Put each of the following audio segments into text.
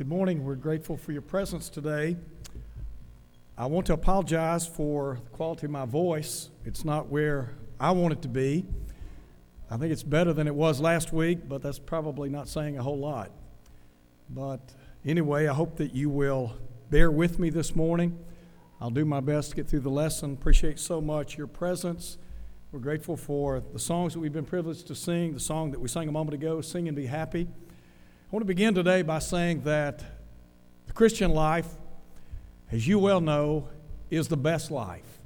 Good morning. We're grateful for your presence today. I want to apologize for the quality of my voice. It's not where I want it to be. I think it's better than it was last week, but that's probably not saying a whole lot. But anyway, I hope that you will bear with me this morning. I'll do my best to get through the lesson. Appreciate so much your presence. We're grateful for the songs that we've been privileged to sing, the song that we sang a moment ago, Sing and Be Happy. I want to begin today by saying that the Christian life, as you well know, is the best life.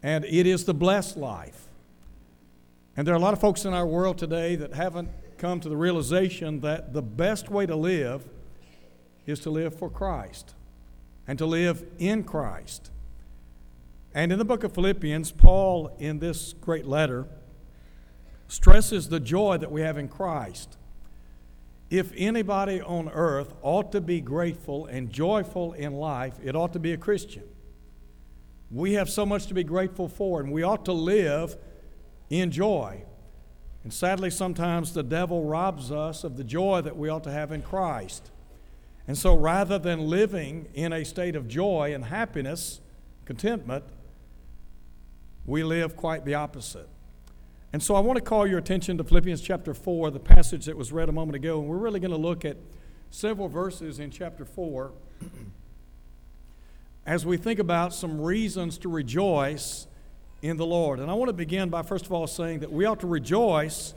And it is the blessed life. And there are a lot of folks in our world today that haven't come to the realization that the best way to live is to live for Christ and to live in Christ. And in the book of Philippians, Paul, in this great letter, stresses the joy that we have in Christ. If anybody on earth ought to be grateful and joyful in life, it ought to be a Christian. We have so much to be grateful for, and we ought to live in joy. And sadly, sometimes the devil robs us of the joy that we ought to have in Christ. And so rather than living in a state of joy and happiness, contentment, we live quite the opposite. And so I want to call your attention to Philippians chapter 4, the passage that was read a moment ago. And we're really going to look at several verses in chapter 4 as we think about some reasons to rejoice in the Lord. And I want to begin by, first of all, saying that we ought to rejoice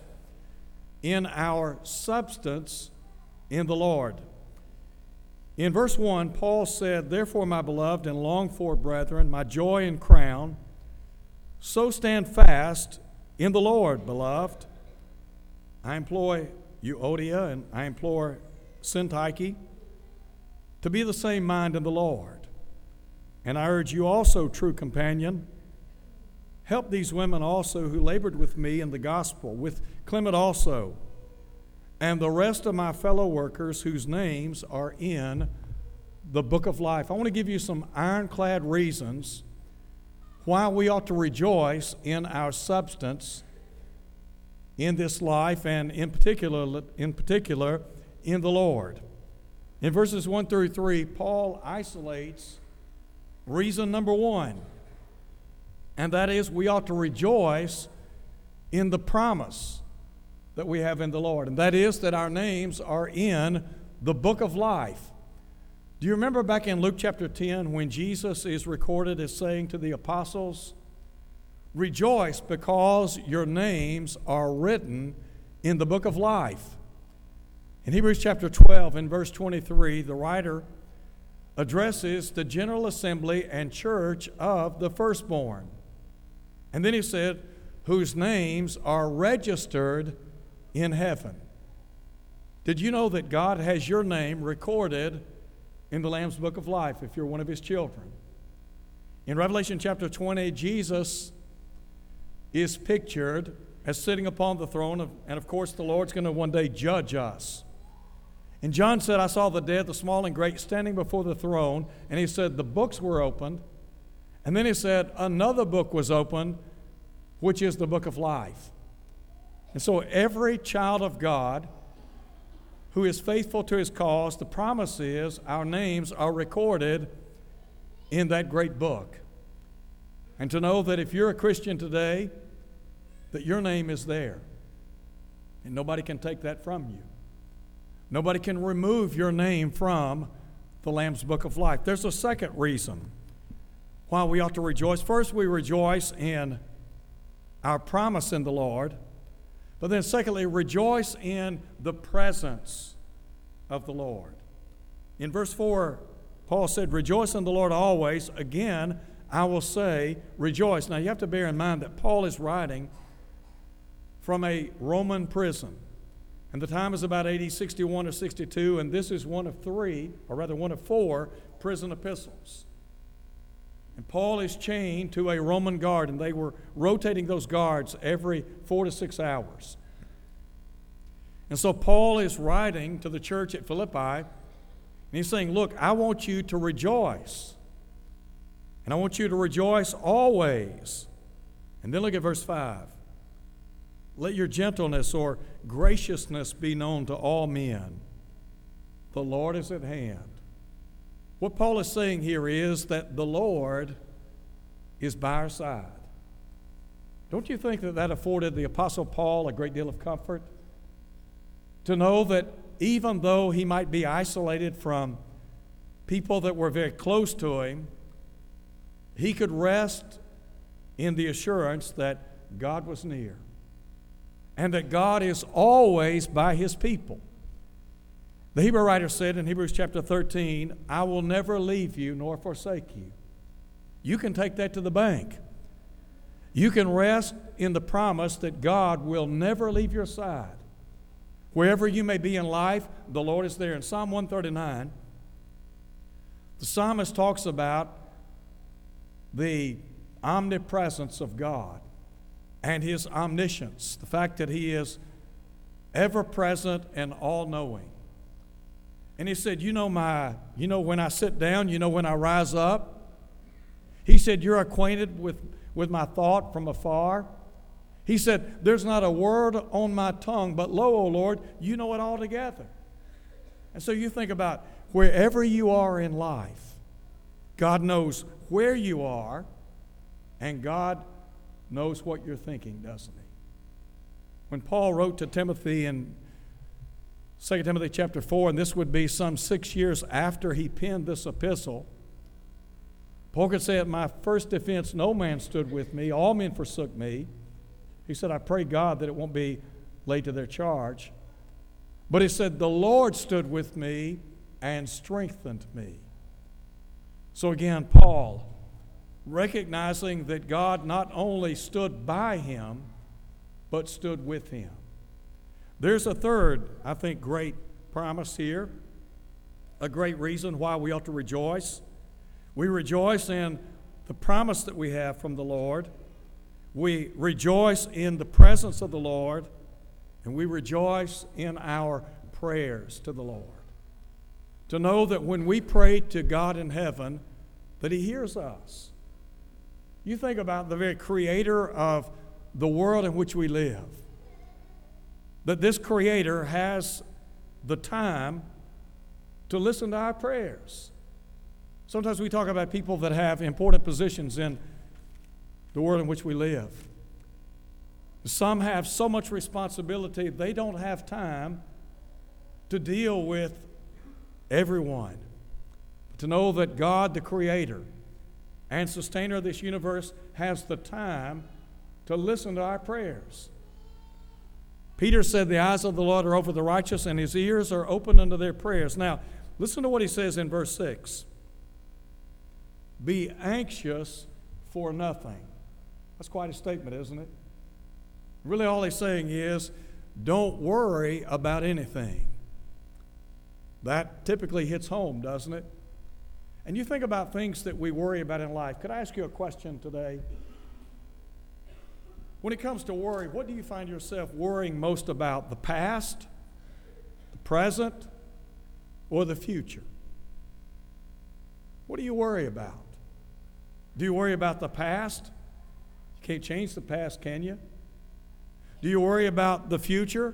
in our substance in the Lord. In verse 1, Paul said, Therefore, my beloved and longed for brethren, my joy and crown, so stand fast in the Lord, beloved. I employ Euodia and I implore Syntyche to be the same mind in the Lord. And I urge you also, true companion, help these women also who labored with me in the gospel, with Clement also, and the rest of my fellow workers whose names are in the book of life. I want to give you some ironclad reasons why we ought to rejoice in our substance in this life and in particular in particular in the Lord. In verses 1 through 3, Paul isolates reason number 1. And that is we ought to rejoice in the promise that we have in the Lord. And that is that our names are in the book of life. Do you remember back in Luke chapter 10 when Jesus is recorded as saying to the apostles, Rejoice because your names are written in the book of life? In Hebrews chapter 12, in verse 23, the writer addresses the general assembly and church of the firstborn. And then he said, Whose names are registered in heaven. Did you know that God has your name recorded? In the Lamb's Book of Life if you're one of his children. In Revelation chapter 20, Jesus is pictured as sitting upon the throne, of, and of course, the Lord's going to one day judge us. And John said, I saw the dead, the small and great, standing before the throne. And he said, The books were opened. And then he said, Another book was opened, which is the book of life. And so every child of God who is faithful to his cause, the promise is our names are recorded in that great book. And to know that if you're a Christian today, that your name is there. And nobody can take that from you. Nobody can remove your name from the Lamb's Book of Life. There's a second reason why we ought to rejoice. First, we rejoice in our promise in the Lord. But then, secondly, rejoice in the presence of the Lord. In verse 4, Paul said, Rejoice in the Lord always. Again, I will say, Rejoice. Now, you have to bear in mind that Paul is writing from a Roman prison. And the time is about AD 61 or 62, and this is one of three, or rather one of four, prison epistles. And Paul is chained to a Roman guard, and they were rotating those guards every four to six hours. And so Paul is writing to the church at Philippi, and he's saying, Look, I want you to rejoice. And I want you to rejoice always. And then look at verse 5. Let your gentleness or graciousness be known to all men. the Lord is at hand. What Paul is saying here is that the Lord is by our side. Don't you think that that afforded the Apostle Paul a great deal of comfort? To know that even though he might be isolated from people that were very close to him, he could rest in the assurance that God was near and that God is always by his people. The Hebrew writer said in Hebrews chapter 13, I will never leave you nor forsake you. You can take that to the bank. You can rest in the promise that God will never leave your side. Wherever you may be in life, the Lord is there. In Psalm 139, the psalmist talks about the omnipresence of God and his omniscience, the fact that he is ever present and all knowing. And he said, You know my, you know when I sit down, you know when I rise up. He said, You're acquainted with, with my thought from afar. He said, There's not a word on my tongue, but lo, O Lord, you know it all together. And so you think about wherever you are in life, God knows where you are, and God knows what you're thinking, doesn't He? When Paul wrote to Timothy in 2 Timothy chapter 4, and this would be some six years after he penned this epistle. Paul could say, At my first defense, no man stood with me, all men forsook me. He said, I pray God that it won't be laid to their charge. But he said, The Lord stood with me and strengthened me. So again, Paul, recognizing that God not only stood by him, but stood with him. There's a third, I think, great promise here, a great reason why we ought to rejoice. We rejoice in the promise that we have from the Lord. We rejoice in the presence of the Lord, and we rejoice in our prayers to the Lord. To know that when we pray to God in heaven, that He hears us. You think about the very creator of the world in which we live that this Creator has the time to listen to our prayers. Sometimes we talk about people that have important positions in the world in which we live. Some have so much responsibility, they don't have time to deal with everyone. To know that God, the Creator and Sustainer of this universe, has the time to listen to our prayers. Peter said, The eyes of the Lord are over the righteous, and his ears are open unto their prayers. Now, listen to what he says in verse 6 Be anxious for nothing. That's quite a statement, isn't it? Really, all he's saying is, Don't worry about anything. That typically hits home, doesn't it? And you think about things that we worry about in life. Could I ask you a question today? When it comes to worry, what do you find yourself worrying most about? The past, the present, or the future? What do you worry about? Do you worry about the past? You can't change the past, can you? Do you worry about the future?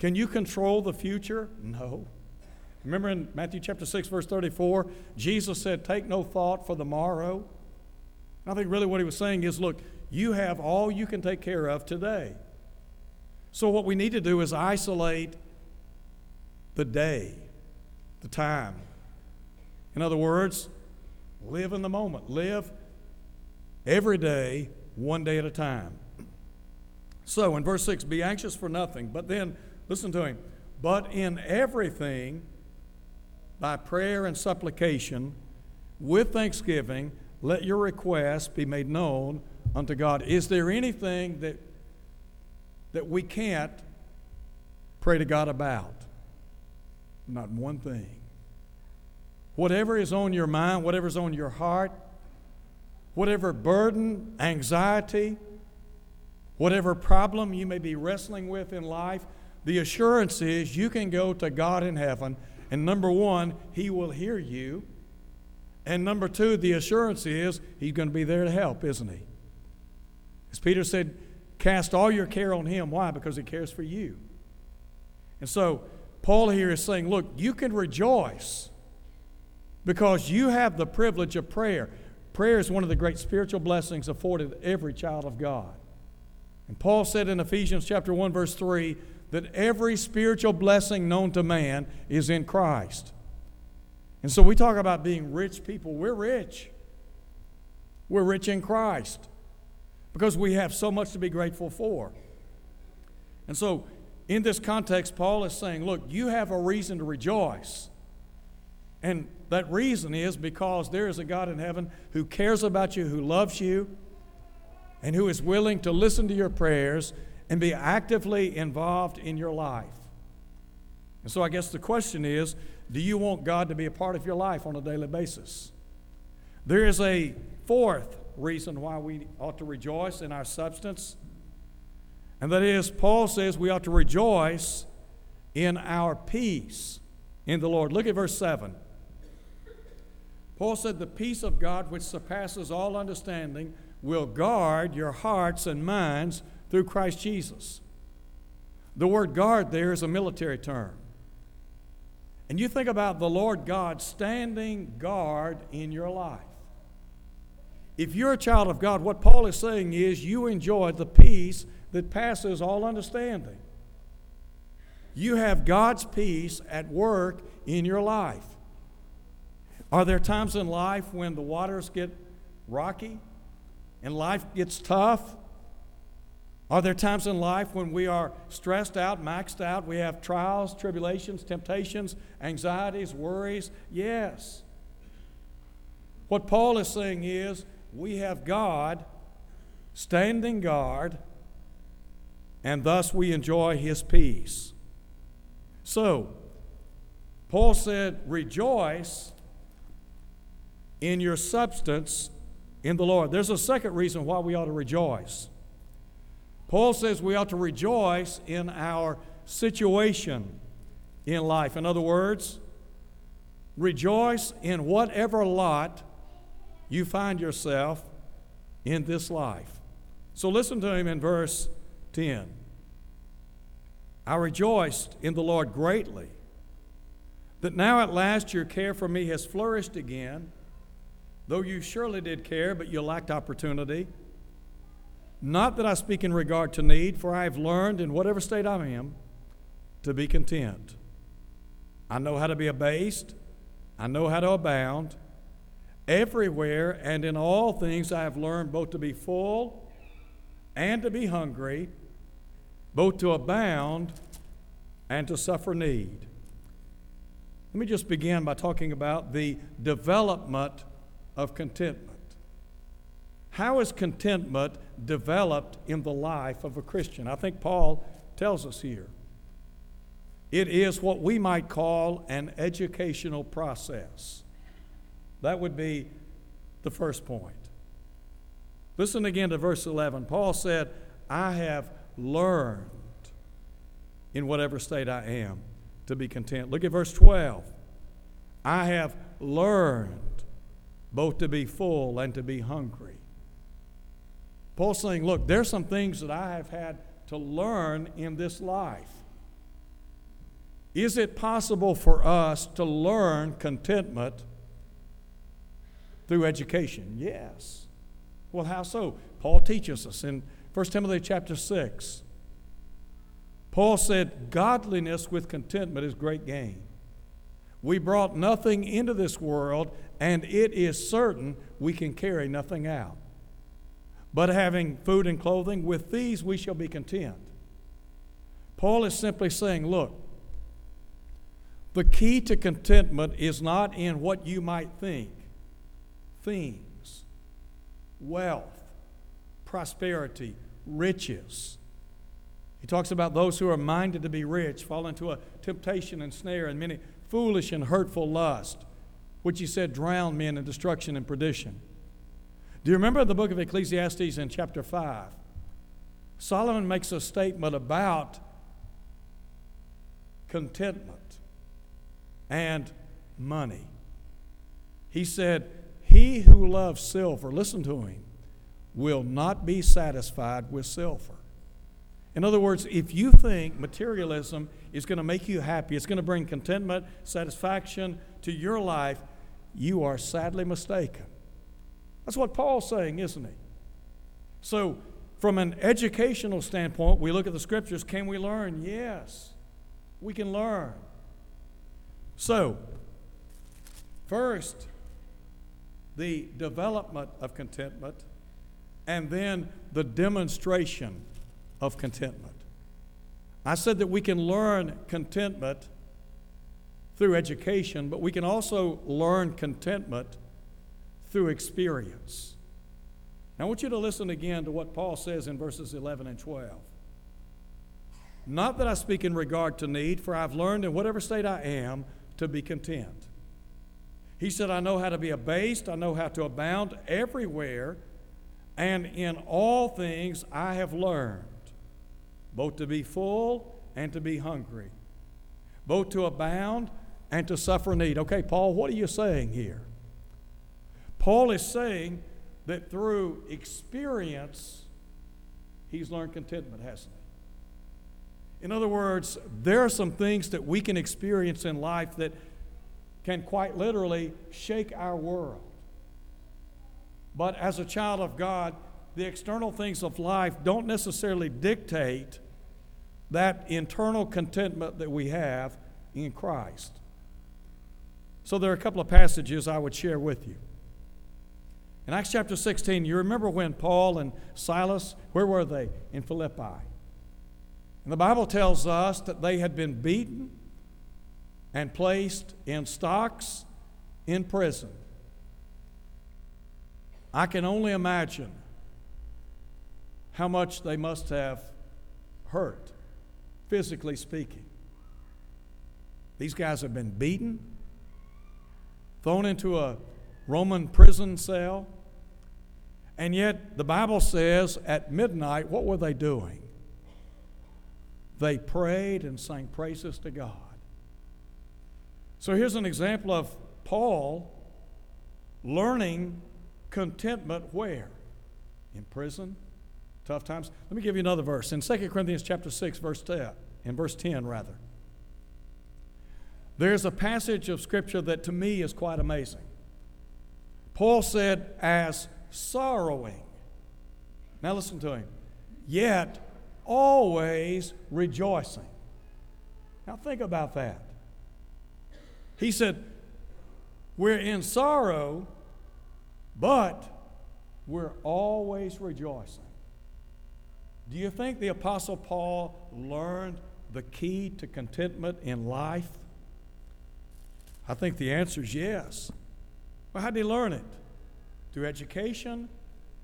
Can you control the future? No. Remember in Matthew chapter 6, verse 34, Jesus said, Take no thought for the morrow. I think really what he was saying is look, you have all you can take care of today. So, what we need to do is isolate the day, the time. In other words, live in the moment. Live every day, one day at a time. So, in verse 6, be anxious for nothing. But then, listen to him. But in everything, by prayer and supplication, with thanksgiving, let your requests be made known unto God. Is there anything that, that we can't pray to God about? Not one thing. Whatever is on your mind, whatever's on your heart, whatever burden, anxiety, whatever problem you may be wrestling with in life, the assurance is you can go to God in heaven, and number one, He will hear you. And number two, the assurance is He's going to be there to help, isn't He? As Peter said, cast all your care on him. Why? Because he cares for you. And so, Paul here is saying, look, you can rejoice because you have the privilege of prayer. Prayer is one of the great spiritual blessings afforded every child of God. And Paul said in Ephesians chapter 1 verse 3 that every spiritual blessing known to man is in Christ. And so we talk about being rich people. We're rich. We're rich in Christ because we have so much to be grateful for. And so, in this context, Paul is saying, look, you have a reason to rejoice. And that reason is because there is a God in heaven who cares about you, who loves you, and who is willing to listen to your prayers and be actively involved in your life. And so I guess the question is do you want God to be a part of your life on a daily basis? There is a fourth reason why we ought to rejoice in our substance, and that is Paul says we ought to rejoice in our peace in the Lord. Look at verse 7. Paul said, The peace of God, which surpasses all understanding, will guard your hearts and minds through Christ Jesus. The word guard there is a military term. And you think about the Lord God standing guard in your life. If you're a child of God, what Paul is saying is you enjoy the peace that passes all understanding. You have God's peace at work in your life. Are there times in life when the waters get rocky and life gets tough? Are there times in life when we are stressed out, maxed out? We have trials, tribulations, temptations, anxieties, worries? Yes. What Paul is saying is we have God standing guard, and thus we enjoy his peace. So, Paul said, Rejoice in your substance in the Lord. There's a second reason why we ought to rejoice. Paul says we ought to rejoice in our situation in life. In other words, rejoice in whatever lot you find yourself in this life. So listen to him in verse 10. I rejoiced in the Lord greatly that now at last your care for me has flourished again, though you surely did care, but you lacked opportunity. Not that I speak in regard to need, for I have learned in whatever state I am to be content. I know how to be abased, I know how to abound. Everywhere and in all things I have learned both to be full and to be hungry, both to abound and to suffer need. Let me just begin by talking about the development of contentment. How is contentment developed in the life of a Christian? I think Paul tells us here. It is what we might call an educational process. That would be the first point. Listen again to verse 11. Paul said, I have learned in whatever state I am to be content. Look at verse 12. I have learned both to be full and to be hungry. Paul's saying, Look, there's some things that I have had to learn in this life. Is it possible for us to learn contentment through education? Yes. Well, how so? Paul teaches us in 1 Timothy chapter 6. Paul said, Godliness with contentment is great gain. We brought nothing into this world, and it is certain we can carry nothing out but having food and clothing, with these we shall be content. Paul is simply saying, look, the key to contentment is not in what you might think things, wealth, prosperity, riches. He talks about those who are minded to be rich fall into a temptation and snare and many foolish and hurtful lust, which he said drown men in destruction and perdition. Do you remember the book of Ecclesiastes in chapter 5? Solomon makes a statement about contentment and money. He said, He who loves silver, listen to him, will not be satisfied with silver. In other words, if you think materialism is going to make you happy, it's going to bring contentment, satisfaction to your life, you are sadly mistaken. That's what Paul's saying, isn't he? So, from an educational standpoint, we look at the scriptures. Can we learn? Yes, we can learn. So, first, the development of contentment, and then the demonstration of contentment. I said that we can learn contentment through education, but we can also learn contentment through experience. Now, I want you to listen again to what Paul says in verses 11 and 12. Not that I speak in regard to need, for I've learned in whatever state I am to be content. He said, I know how to be abased, I know how to abound everywhere, and in all things I have learned both to be full and to be hungry, both to abound and to suffer need. Okay, Paul, what are you saying here? Paul is saying that through experience, he's learned contentment, hasn't he? In other words, there are some things that we can experience in life that can quite literally shake our world. But as a child of God, the external things of life don't necessarily dictate that internal contentment that we have in Christ. So there are a couple of passages I would share with you. In Acts chapter 16, you remember when Paul and Silas, where were they? In Philippi. And the Bible tells us that they had been beaten and placed in stocks in prison. I can only imagine how much they must have hurt, physically speaking. These guys have been beaten, thrown into a Roman prison cell, and yet the Bible says at midnight, what were they doing? They prayed and sang praises to God. So here's an example of Paul learning contentment where? In prison, tough times. Let me give you another verse. In 2 Corinthians chapter 6, verse 10, in verse 10 rather. There's a passage of scripture that to me is quite amazing. Paul said, as sorrowing. Now listen to him. Yet always rejoicing. Now think about that. He said, We're in sorrow, but we're always rejoicing. Do you think the Apostle Paul learned the key to contentment in life? I think the answer is yes. Well, how did he learn it? Through education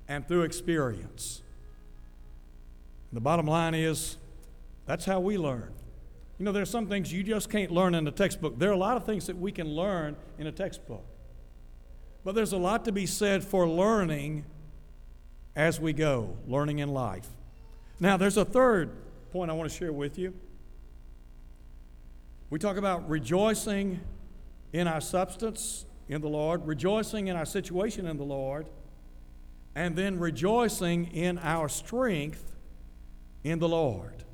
and through experience. And the bottom line is that's how we learn. You know, there are some things you just can't learn in a textbook. There are a lot of things that we can learn in a textbook. But there's a lot to be said for learning as we go, learning in life. Now, there's a third point I want to share with you. We talk about rejoicing in our substance in the Lord, rejoicing in our situation in the Lord, and then rejoicing in our strength in the Lord.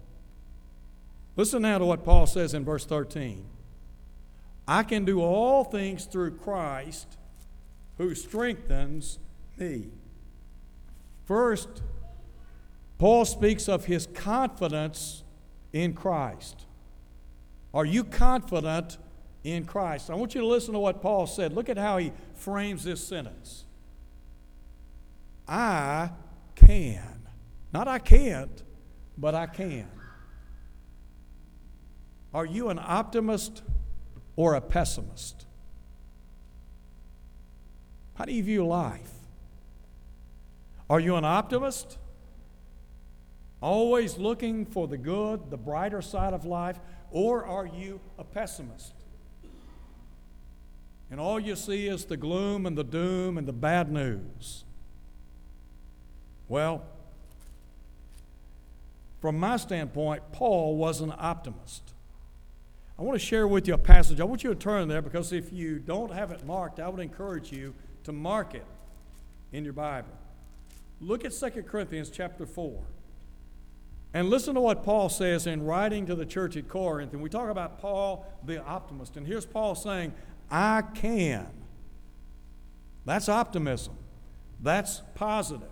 Listen now to what Paul says in verse 13. I can do all things through Christ who strengthens me. First, Paul speaks of his confidence in Christ. Are you confident in Christ? I want you to listen to what Paul said. Look at how he frames this sentence I can. Not I can't, but I can. Are you an optimist or a pessimist? How do you view life? Are you an optimist? Always looking for the good, the brighter side of life? Or are you a pessimist? And all you see is the gloom and the doom and the bad news. Well, from my standpoint, Paul was an optimist. I want to share with you a passage. I want you to turn there because if you don't have it marked, I would encourage you to mark it in your Bible. Look at 2 Corinthians chapter 4. And listen to what Paul says in writing to the church at Corinth. And we talk about Paul the optimist. And here's Paul saying, I can. That's optimism. That's positive.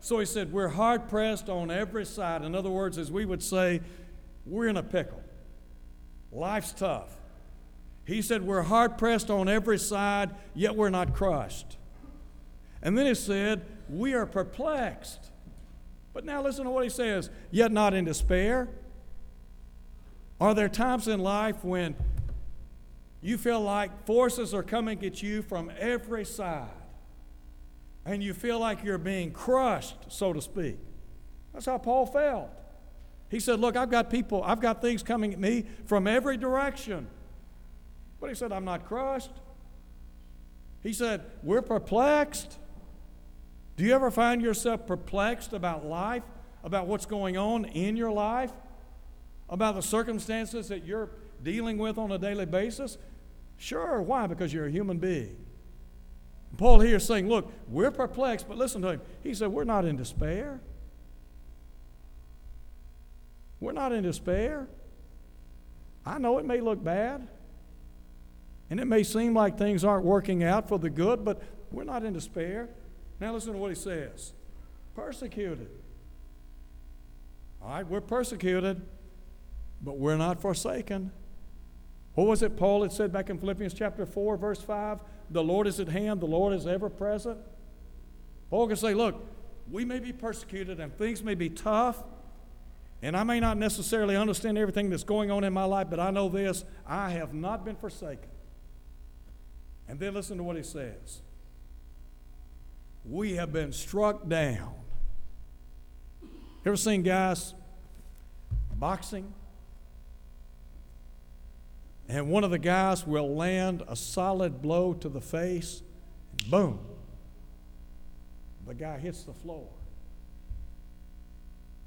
So he said, We're hard pressed on every side. In other words, as we would say, we're in a pickle. Life's tough. He said, We're hard pressed on every side, yet we're not crushed. And then he said, We are perplexed. But now listen to what he says, yet not in despair. Are there times in life when you feel like forces are coming at you from every side? and you feel like you're being crushed, so to speak. That's how Paul felt. He said, Look, I've got people, I've got things coming at me from every direction. But he said, I'm not crushed. He said, We're perplexed. Do you ever find yourself perplexed about life, about what's going on in your life, about the circumstances that you're dealing with on a daily basis? Sure. Why? Because you're a human being. Paul here is saying, Look, we're perplexed, but listen to him. He said, We're not in despair. We're not in despair. I know it may look bad, and it may seem like things aren't working out for the good, but we're not in despair. Now, listen to what he says persecuted. All right, we're persecuted, but we're not forsaken. What was it Paul had said back in Philippians chapter 4, verse 5? The Lord is at hand, the Lord is ever present. Paul can say, Look, we may be persecuted and things may be tough, and I may not necessarily understand everything that's going on in my life, but I know this I have not been forsaken. And then listen to what he says We have been struck down. Ever seen guys boxing? and one of the guys will land a solid blow to the face, and boom, the guy hits the floor.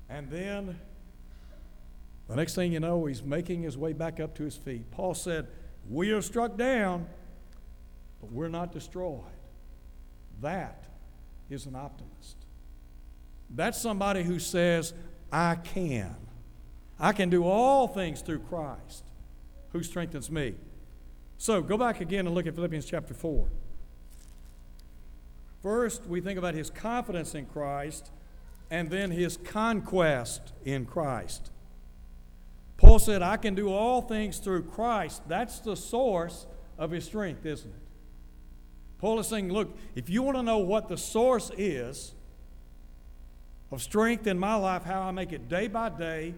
And then the next thing you know, he's making his way back up to his feet. Paul said, We are struck down, but we're not destroyed. That is an optimist. That's somebody who says, I can. I can do all things through Christ who strengthens me. So go back again and look at Philippians chapter 4. First, we think about his confidence in Christ and then his conquest in Christ. Paul said, I can do all things through Christ. That's the source of his strength, isn't it? Paul is saying, look, if you want to know what the source is of strength in my life, how I make it day by day,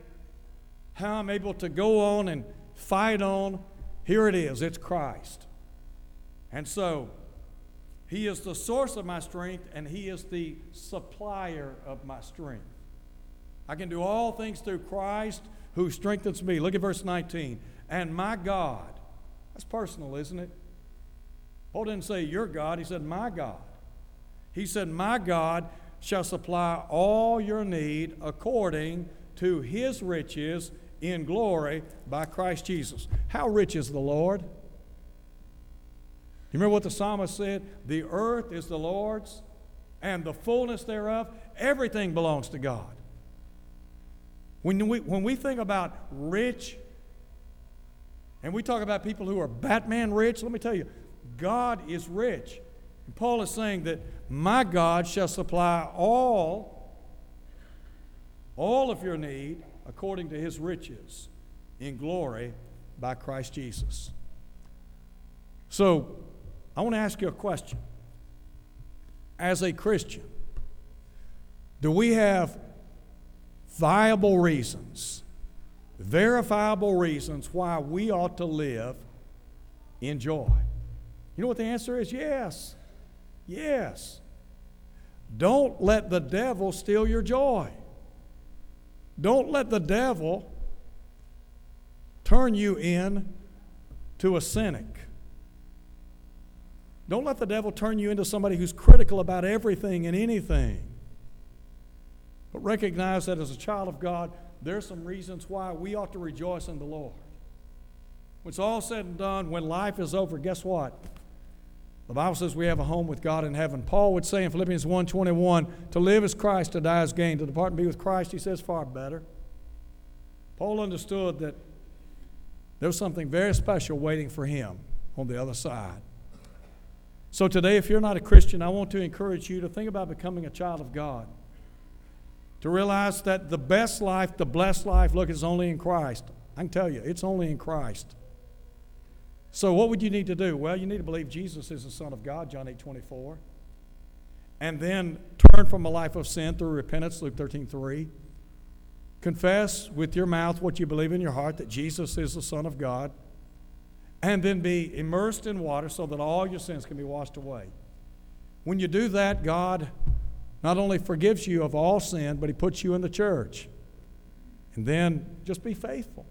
how I'm able to go on and fight on. Here it is it's Christ. And so, He is the source of my strength, and He is the supplier of my strength. I can do all things through Christ who strengthens me. Look at verse 19. And my God, that's personal, isn't it? Paul didn't say your God, he said my God. He said, My God shall supply all your need according to his riches in glory by Christ Jesus. How rich is the Lord? You remember what the psalmist said? The earth is the Lord's and the fullness thereof. Everything belongs to God. When we, when we think about rich, and we talk about people who are Batman rich, let me tell you, God is rich. And Paul is saying that my God shall supply all, all of your need according to his riches in glory by Christ Jesus. So, I want to ask you a question. As a Christian, do we have viable reasons, verifiable reasons why we ought to live in joy? You know what the answer is? Yes. Yes. Don't let the devil steal your joy. Don't let the devil turn you in to a cynic. Don't let the devil turn you into somebody who's critical about everything and anything. But recognize that as a child of God, there's some reasons why we ought to rejoice in the Lord. When it's all said and done, when life is over, guess what? The Bible says we have a home with God in heaven. Paul would say in Philippians 1:21, "To live is Christ, to die is gain. To depart and be with Christ," he says, far better. Paul understood that there was something very special waiting for him on the other side. So today, if you're not a Christian, I want to encourage you to think about becoming a child of God. To realize that the best life, the blessed life, look, is only in Christ. I can tell you, it's only in Christ. So, what would you need to do? Well, you need to believe Jesus is the Son of God, John 8 24. And then turn from a life of sin through repentance, Luke 13 3. Confess with your mouth what you believe in your heart that Jesus is the Son of God. And then be immersed in water so that all your sins can be washed away. When you do that, God not only forgives you of all sin, but He puts you in the church. And then just be faithful.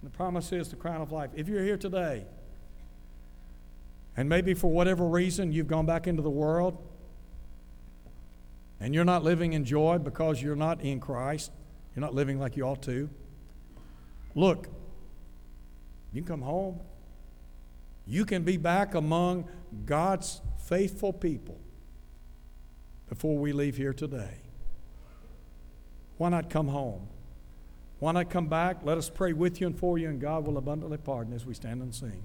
And the promise is the crown of life. If you're here today, and maybe for whatever reason you've gone back into the world and you're not living in joy because you're not in Christ, you're not living like you ought to. Look, you can come home. You can be back among God's faithful people before we leave here today. Why not come home? Why not come back? Let us pray with you and for you, and God will abundantly pardon as we stand and sing.